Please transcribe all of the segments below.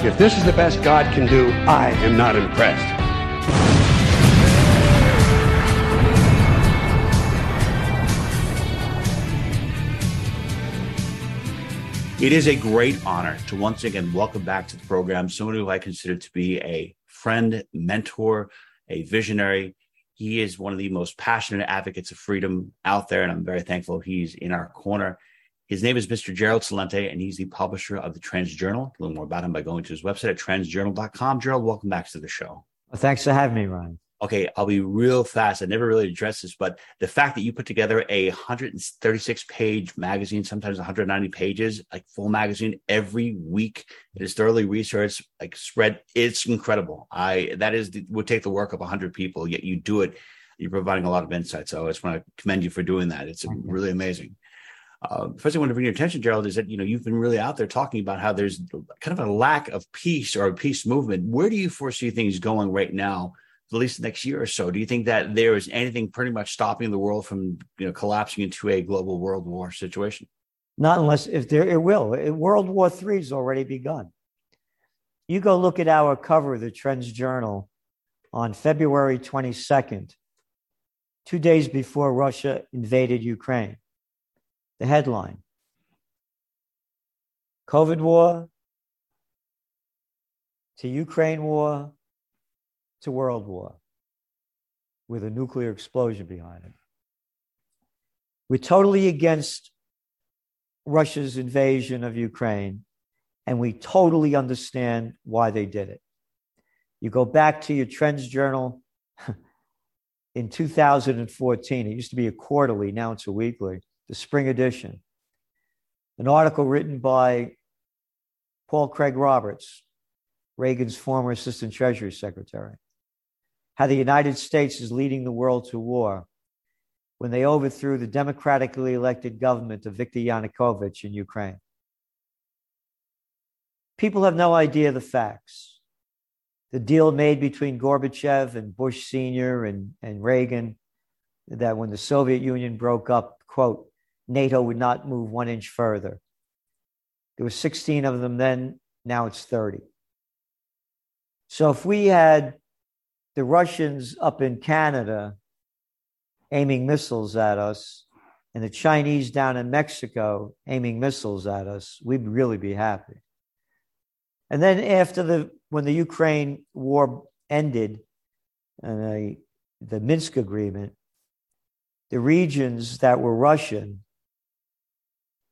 If this is the best God can do, I am not impressed. It is a great honor to once again welcome back to the program someone who I consider to be a friend, mentor, a visionary. He is one of the most passionate advocates of freedom out there, and I'm very thankful he's in our corner. His name is Mr. Gerald Celente, and he's the publisher of the Trends Journal. Learn more about him by going to his website at trendsjournal.com. Gerald, welcome back to the show. Well, thanks for having me, Ryan okay, I'll be real fast. I never really addressed this, but the fact that you put together a 136 page magazine, sometimes 190 pages, like full magazine every week, it is thoroughly researched, like spread. It's incredible. I that is the, would take the work of 100 people, yet you do it. You're providing a lot of insight. So I just want to commend you for doing that. It's really amazing. Uh, first, I want to bring your attention, Gerald, is that you know you've been really out there talking about how there's kind of a lack of peace or a peace movement. Where do you foresee things going right now? at least the next year or so? Do you think that there is anything pretty much stopping the world from you know collapsing into a global world war situation? Not unless if there it will. World War III has already begun. You go look at our cover of the Trends Journal on February 22nd, two days before Russia invaded Ukraine. The headline COVID war to Ukraine war to world war with a nuclear explosion behind it. We're totally against Russia's invasion of Ukraine, and we totally understand why they did it. You go back to your Trends Journal in 2014, it used to be a quarterly, now it's a weekly, the spring edition. An article written by Paul Craig Roberts, Reagan's former assistant treasury secretary how the United States is leading the world to war when they overthrew the democratically elected government of Viktor Yanukovych in Ukraine. People have no idea the facts. The deal made between Gorbachev and Bush Sr. and, and Reagan that when the Soviet Union broke up, quote, NATO would not move one inch further. There were 16 of them then, now it's 30. So if we had the Russians up in Canada aiming missiles at us and the Chinese down in Mexico aiming missiles at us, we'd really be happy. And then after the when the Ukraine war ended and the, the Minsk agreement, the regions that were Russian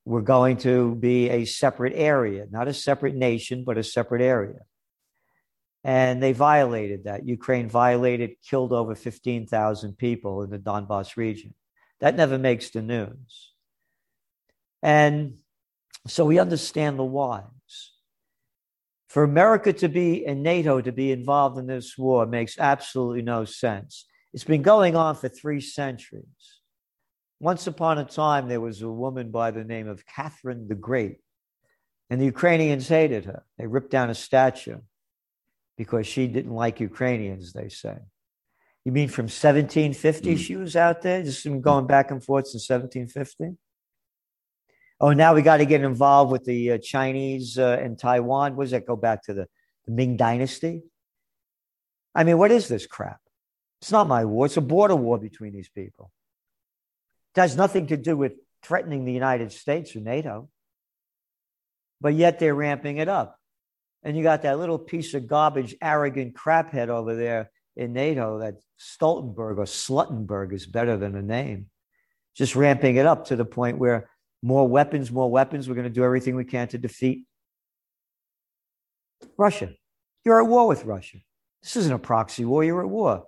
were going to be a separate area, not a separate nation, but a separate area and they violated that. Ukraine violated, killed over 15,000 people in the Donbass region. That never makes the news. And so we understand the whys. For America to be and NATO to be involved in this war makes absolutely no sense. It's been going on for three centuries. Once upon a time, there was a woman by the name of Catherine the Great, and the Ukrainians hated her. They ripped down a statue because she didn't like Ukrainians, they say. You mean from 1750 mm. she was out there, just going back and forth since 1750? Oh, now we got to get involved with the uh, Chinese uh, and Taiwan. What does that go back to the, the Ming Dynasty? I mean, what is this crap? It's not my war. It's a border war between these people. It has nothing to do with threatening the United States or NATO. But yet they're ramping it up. And you got that little piece of garbage, arrogant craphead over there in NATO, that Stoltenberg or Sluttenberg is better than a name, just ramping it up to the point where more weapons, more weapons. We're going to do everything we can to defeat Russia. You're at war with Russia. This isn't a proxy war. You're at war.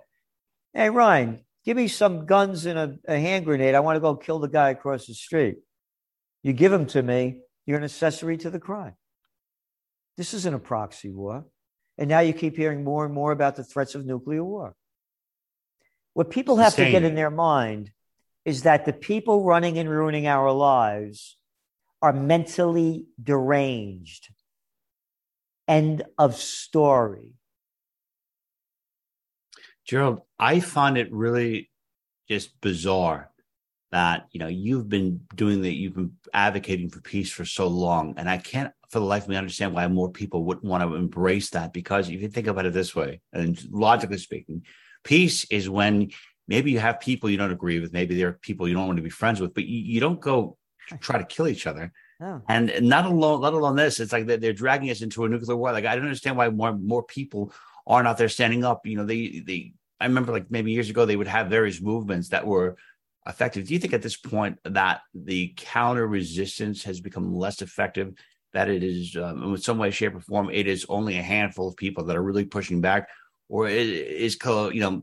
Hey, Ryan, give me some guns and a, a hand grenade. I want to go kill the guy across the street. You give them to me, you're an accessory to the crime. This isn't a proxy war. And now you keep hearing more and more about the threats of nuclear war. What people have to get in their mind is that the people running and ruining our lives are mentally deranged. End of story. Gerald, I find it really just bizarre that you know you've been doing that you've been advocating for peace for so long and i can't for the life of me understand why more people wouldn't want to embrace that because if you think about it this way and logically speaking peace is when maybe you have people you don't agree with maybe there are people you don't want to be friends with but you, you don't go try to kill each other. No. and not alone let alone this it's like they're, they're dragging us into a nuclear war. Like i don't understand why more more people aren't out there standing up. You know they they i remember like maybe years ago they would have various movements that were effective. Do you think at this point that the counter resistance has become less effective? That it is, um, in some way, shape, or form, it is only a handful of people that are really pushing back, or is, is you know,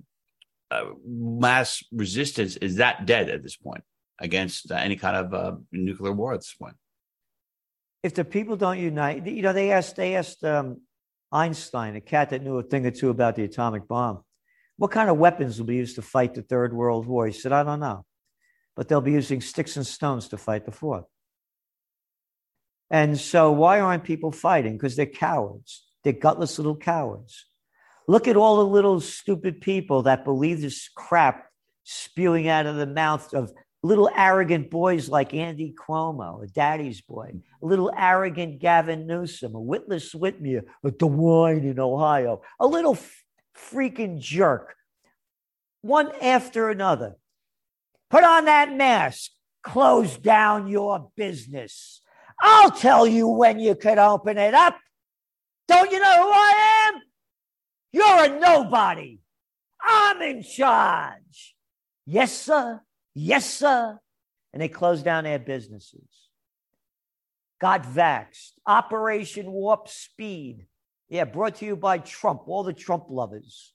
uh, mass resistance is that dead at this point against uh, any kind of uh, nuclear war at this point? If the people don't unite, you know, they asked they asked um, Einstein, a cat that knew a thing or two about the atomic bomb, what kind of weapons will be used to fight the Third World War? He said, I don't know but they'll be using sticks and stones to fight the fourth. And so, why aren't people fighting? Because they're cowards. They're gutless little cowards. Look at all the little stupid people that believe this crap spewing out of the mouth of little arrogant boys like Andy Cuomo, a daddy's boy, a little arrogant Gavin Newsom, a witless Whitmer, a DeWine in Ohio, a little freaking jerk, one after another. Put on that mask. Close down your business. I'll tell you when you could open it up. Don't you know who I am? You're a nobody. I'm in charge. Yes, sir. Yes, sir. And they closed down their businesses. Got vaxxed. Operation Warp Speed. Yeah, brought to you by Trump, all the Trump lovers.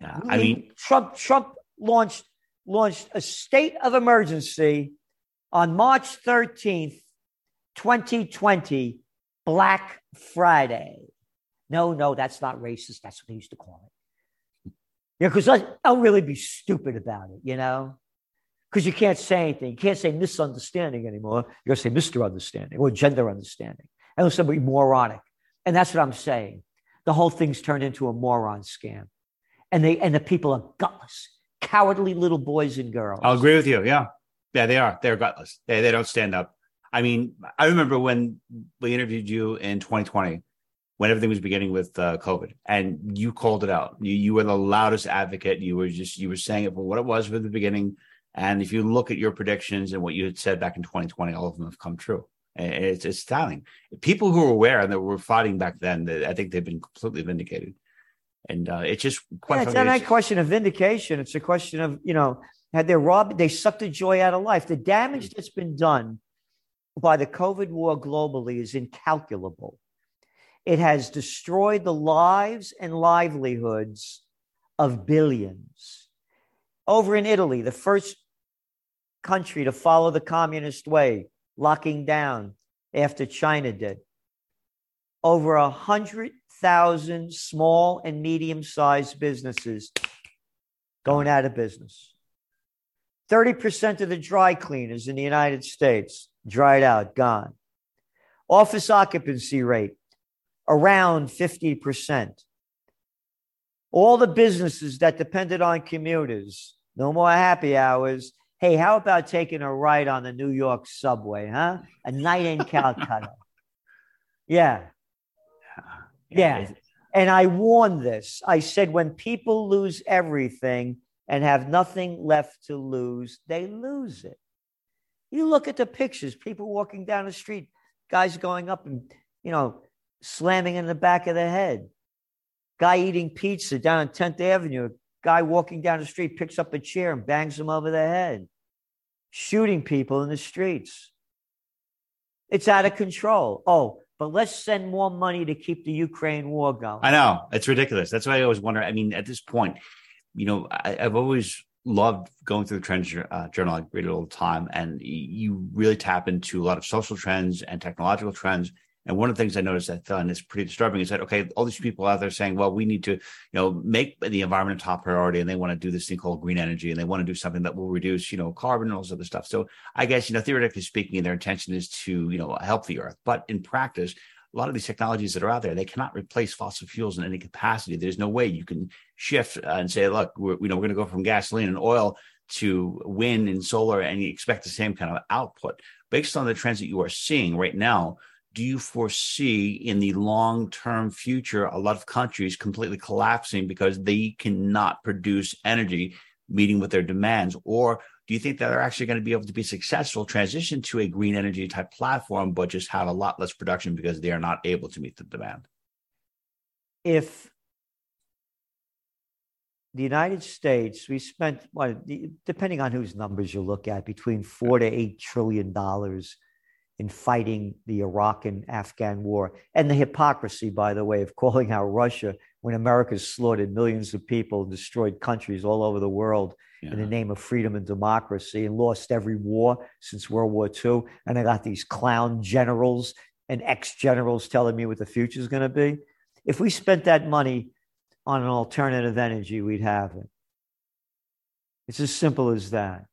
Yeah, I mean, Trump, Trump launched launched a state of emergency on March 13th, 2020, Black Friday. No, no, that's not racist. That's what they used to call it. Yeah, because I'll really be stupid about it, you know? Because you can't say anything. You can't say misunderstanding anymore. You got to say Mr. Understanding or gender understanding. And it's somebody moronic. And that's what I'm saying. The whole thing's turned into a moron scam. And they and the people are gutless cowardly little boys and girls. I'll agree with you. Yeah. Yeah, they are. They're gutless. They, they don't stand up. I mean, I remember when we interviewed you in 2020, when everything was beginning with uh, COVID, and you called it out. You, you were the loudest advocate. You were just, you were saying it for what it was from the beginning. And if you look at your predictions and what you had said back in 2020, all of them have come true. It's, it's. People who were aware and that were fighting back then, I think they've been completely vindicated. And uh, it's just quite. Yeah, it's not a question of vindication. It's a question of you know had they robbed, they sucked the joy out of life. The damage that's been done by the COVID war globally is incalculable. It has destroyed the lives and livelihoods of billions. Over in Italy, the first country to follow the communist way, locking down after China did. Over a hundred thousand small and medium sized businesses going out of business. 30% of the dry cleaners in the United States dried out, gone. Office occupancy rate around 50%. All the businesses that depended on commuters, no more happy hours. Hey, how about taking a ride on the New York subway, huh? A night in Calcutta. yeah. Yeah. And I warned this. I said, when people lose everything and have nothing left to lose, they lose it. You look at the pictures, people walking down the street, guys going up and, you know, slamming in the back of the head. Guy eating pizza down on 10th Avenue, guy walking down the street picks up a chair and bangs him over the head. Shooting people in the streets. It's out of control. Oh, but let's send more money to keep the Ukraine war going. I know it's ridiculous. That's why I always wonder. I mean, at this point, you know, I, have always loved going through the trends uh, journal. I read it all the time, and you really tap into a lot of social trends and technological trends. And one of the things I noticed that and is pretty disturbing is that okay, all these people out there saying, well, we need to, you know, make the environment a top priority, and they want to do this thing called green energy, and they want to do something that will reduce, you know, carbon and all this other stuff. So I guess you know, theoretically speaking, their intention is to you know help the earth, but in practice, a lot of these technologies that are out there, they cannot replace fossil fuels in any capacity. There's no way you can shift uh, and say, look, we're, you know, we're going to go from gasoline and oil to wind and solar, and you expect the same kind of output. Based on the trends that you are seeing right now, do you foresee in the long term future a lot of countries completely collapsing because they cannot produce energy meeting with their demands? Or do you think that they're actually going to be able to be successful, transition to a green energy type platform, but just have a lot less production because they are not able to meet the demand? If the United States, we spent, well, depending on whose numbers you look at, between four to eight trillion dollars in fighting the Iraq and Afghan war. And the hypocrisy, by the way, of calling out Russia when America slaughtered millions of people, destroyed countries all over the world yeah. in the name of freedom and democracy and lost every war since World War II. And I got these clown generals and ex generals telling me what the future is going to be. If we spent that money on an alternative energy, we'd have it. It's as simple as that.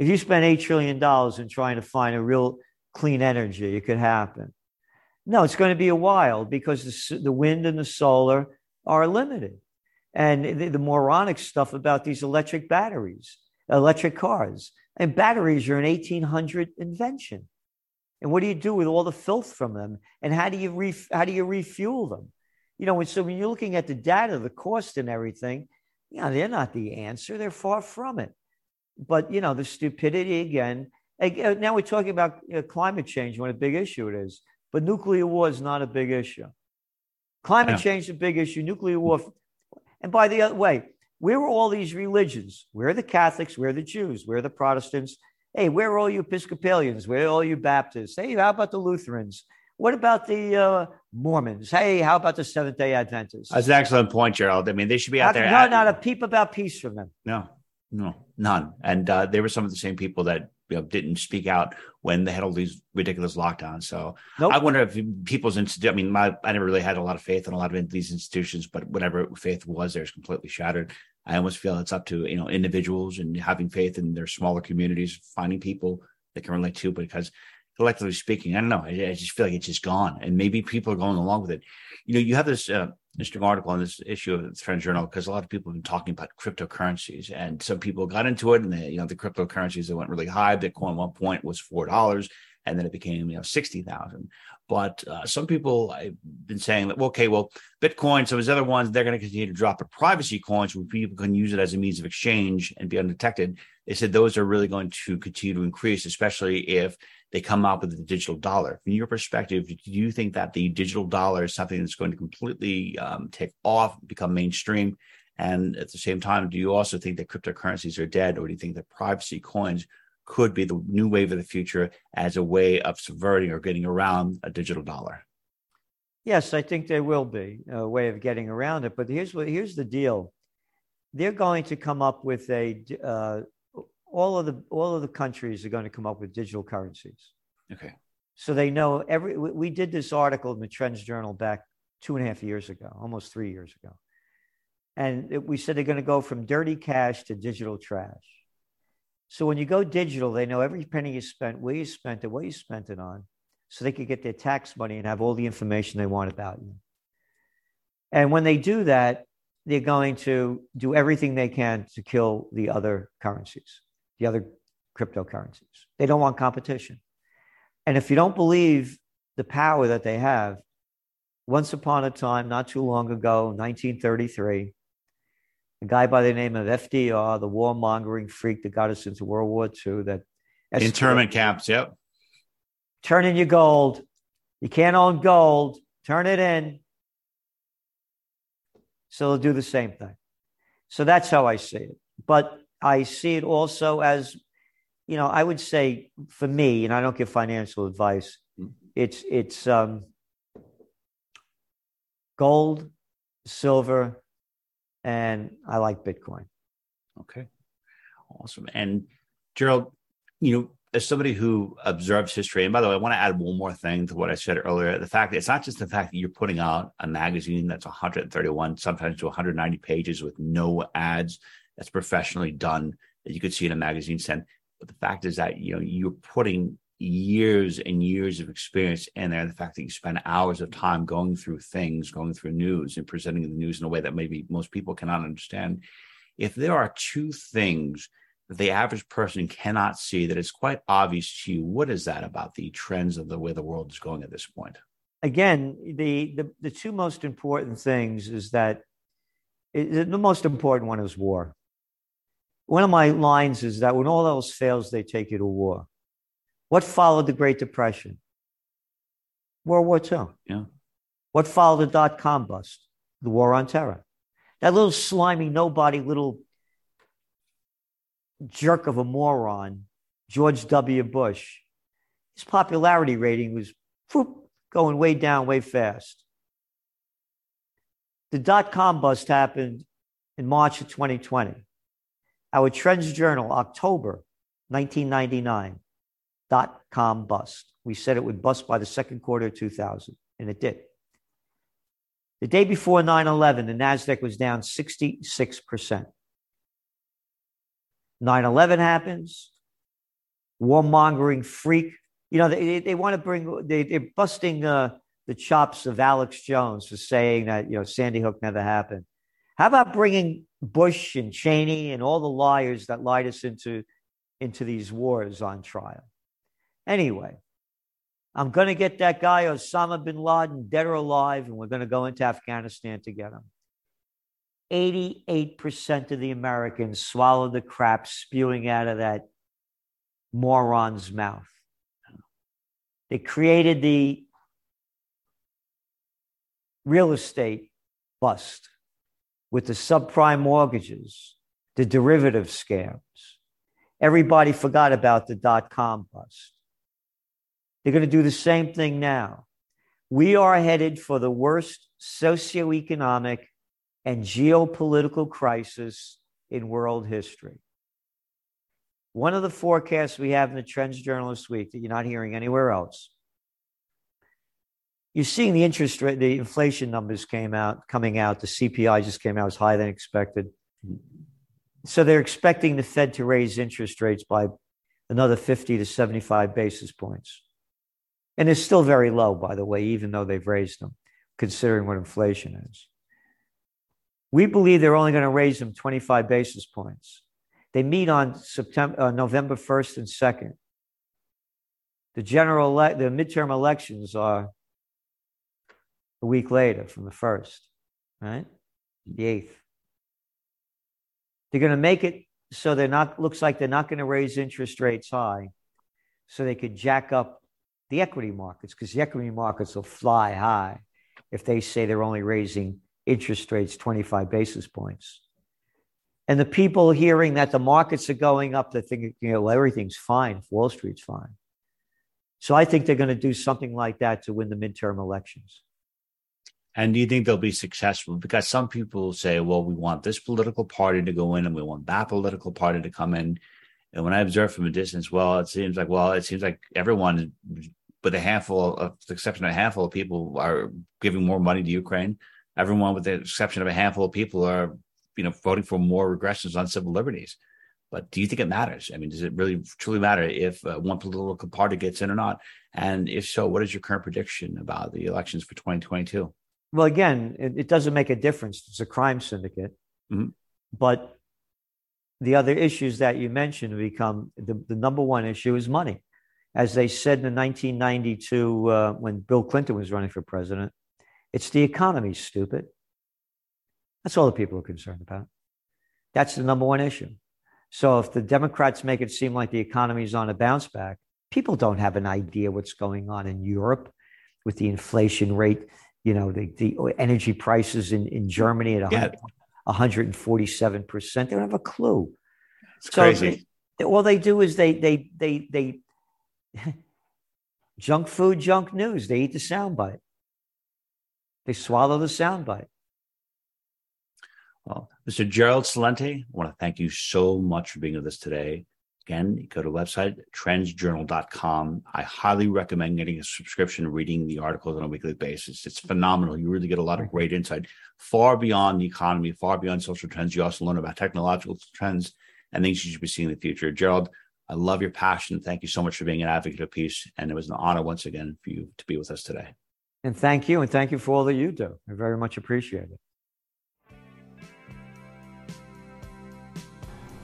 If you spend $8 trillion in trying to find a real clean energy, it could happen. No, it's going to be a while because the, the wind and the solar are limited and the, the moronic stuff about these electric batteries, electric cars. And batteries are an 1800 invention. And what do you do with all the filth from them? And how do you re, how do you refuel them? You know, so when you're looking at the data, the cost and everything, know, they're not the answer. They're far from it. But you know, the stupidity again. Uh, now we're talking about you know, climate change, what a big issue it is. But nuclear war is not a big issue. Climate yeah. change is a big issue. Nuclear war and by the way, where are all these religions? Where are the Catholics? Where are the Jews? Where are the Protestants? Hey, where are all you Episcopalians? Where are all you Baptists? Hey, how about the Lutherans? What about the uh, Mormons? Hey, how about the Seventh day Adventists? That's an excellent point, Gerald. I mean, they should be out there. No, at- not a peep about peace from them. No, no, none. And uh, they were some of the same people that you know, didn't speak out when they had all these ridiculous lockdowns. So nope. I wonder if people's institute. I mean, my I never really had a lot of faith in a lot of these institutions, but whatever faith was there is completely shattered. I almost feel it's up to you know individuals and having faith in their smaller communities, finding people that can relate to. Because collectively speaking, I don't know. I, I just feel like it's just gone, and maybe people are going along with it. You know, you have this. Uh, interesting article on this issue of the Trend Journal because a lot of people have been talking about cryptocurrencies, and some people got into it, and they, you know the cryptocurrencies that went really high. Bitcoin one point was four dollars, and then it became you know sixty thousand. But uh, some people I've been saying that okay, well, Bitcoin, some of these other ones, they're going to continue to drop. But privacy coins, where people can use it as a means of exchange and be undetected, they said those are really going to continue to increase, especially if they come out with the digital dollar. From your perspective, do you think that the digital dollar is something that's going to completely um, take off, become mainstream? And at the same time, do you also think that cryptocurrencies are dead, or do you think that privacy coins could be the new wave of the future as a way of subverting or getting around a digital dollar? Yes, I think there will be a way of getting around it. But here's what here's the deal: they're going to come up with a uh, all of the all of the countries are going to come up with digital currencies. Okay. So they know every. We did this article in the Trends Journal back two and a half years ago, almost three years ago, and it, we said they're going to go from dirty cash to digital trash. So when you go digital, they know every penny you spent, where you spent it, what you spent it on, so they could get their tax money and have all the information they want about you. And when they do that, they're going to do everything they can to kill the other currencies the other cryptocurrencies. They don't want competition. And if you don't believe the power that they have, once upon a time, not too long ago, 1933, a guy by the name of FDR, the warmongering freak that got us into World War II, that internment camps, yep. Turn in your gold. You can't own gold. Turn it in. So they'll do the same thing. So that's how I see it. But I see it also as, you know, I would say for me, and I don't give financial advice, it's it's um, gold, silver, and I like Bitcoin. Okay, awesome. And Gerald, you know, as somebody who observes history, and by the way, I want to add one more thing to what I said earlier. The fact that it's not just the fact that you're putting out a magazine that's 131, sometimes to 190 pages with no ads, that's professionally done, that you could see in a magazine sent. But the fact is that you know you're putting years and years of experience in there. The fact that you spend hours of time going through things, going through news, and presenting the news in a way that maybe most people cannot understand. If there are two things that the average person cannot see that is quite obvious to you, what is that about the trends of the way the world is going at this point? Again, the the, the two most important things is that it, the most important one is war. One of my lines is that when all else fails, they take you to war. What followed the Great Depression? World War II. Yeah. What followed the dot com bust? The war on terror. That little slimy, nobody, little jerk of a moron, George W. Bush, his popularity rating was whoop, going way down, way fast. The dot com bust happened in March of 2020. Our Trends Journal, October 1999 dot com bust. We said it would bust by the second quarter of 2000, and it did. The day before 9 11, the NASDAQ was down 66%. 9 11 happens, warmongering freak. You know, they, they want to bring, they, they're busting uh, the chops of Alex Jones for saying that, you know, Sandy Hook never happened. How about bringing Bush and Cheney and all the liars that lied us into, into these wars on trial? Anyway, I'm going to get that guy, Osama bin Laden, dead or alive, and we're going to go into Afghanistan to get him. 88% of the Americans swallowed the crap spewing out of that moron's mouth. They created the real estate bust with the subprime mortgages, the derivative scams. Everybody forgot about the dot com bust. They're going to do the same thing now. We are headed for the worst socioeconomic and geopolitical crisis in world history. One of the forecasts we have in the Trends Journal this week that you're not hearing anywhere else. You're seeing the interest rate, the inflation numbers came out, coming out. The CPI just came out as higher than expected. So they're expecting the Fed to raise interest rates by another 50 to 75 basis points. And it's still very low, by the way, even though they've raised them, considering what inflation is. We believe they're only going to raise them 25 basis points. They meet on September, uh, November 1st and 2nd. The general, ele- the midterm elections are a week later from the 1st, right? The 8th. They're going to make it so they're not, looks like they're not going to raise interest rates high so they could jack up the equity markets because the equity markets will fly high if they say they're only raising interest rates 25 basis points. And the people hearing that the markets are going up, they think, you know, everything's fine Wall Street's fine. So I think they're going to do something like that to win the midterm elections. And do you think they'll be successful? Because some people say, well, we want this political party to go in and we want that political party to come in. And when I observe from a distance, well, it seems like, well, it seems like everyone, with a handful, of the exception of a handful of people, are giving more money to Ukraine. Everyone, with the exception of a handful of people, are, you know, voting for more regressions on civil liberties. But do you think it matters? I mean, does it really truly matter if uh, one political party gets in or not? And if so, what is your current prediction about the elections for 2022? Well, again, it, it doesn't make a difference. It's a crime syndicate. Mhm. But the other issues that you mentioned become the, the number one issue is money. As they said in 1992, uh, when Bill Clinton was running for president, it's the economy, stupid. That's all the people are concerned about. That's the number one issue. So if the Democrats make it seem like the economy is on a bounce back, people don't have an idea what's going on in Europe with the inflation rate, you know, the, the energy prices in, in Germany at Yeah. 100, 147%. They don't have a clue. It's So crazy. they- all they do is they they they they junk food, junk news. They eat the soundbite. They swallow the soundbite. Well, Mr. Gerald Celente, I want to thank you so much for being with us today. Again, go to the website trendsjournal.com. I highly recommend getting a subscription, reading the articles on a weekly basis. It's phenomenal. You really get a lot of great insight far beyond the economy, far beyond social trends. You also learn about technological trends and things you should be seeing in the future. Gerald, I love your passion. Thank you so much for being an advocate of peace. And it was an honor once again for you to be with us today. And thank you. And thank you for all that you do. I very much appreciate it.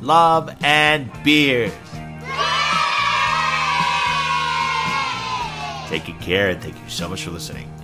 love, and beers. Take good care and thank you so much for listening.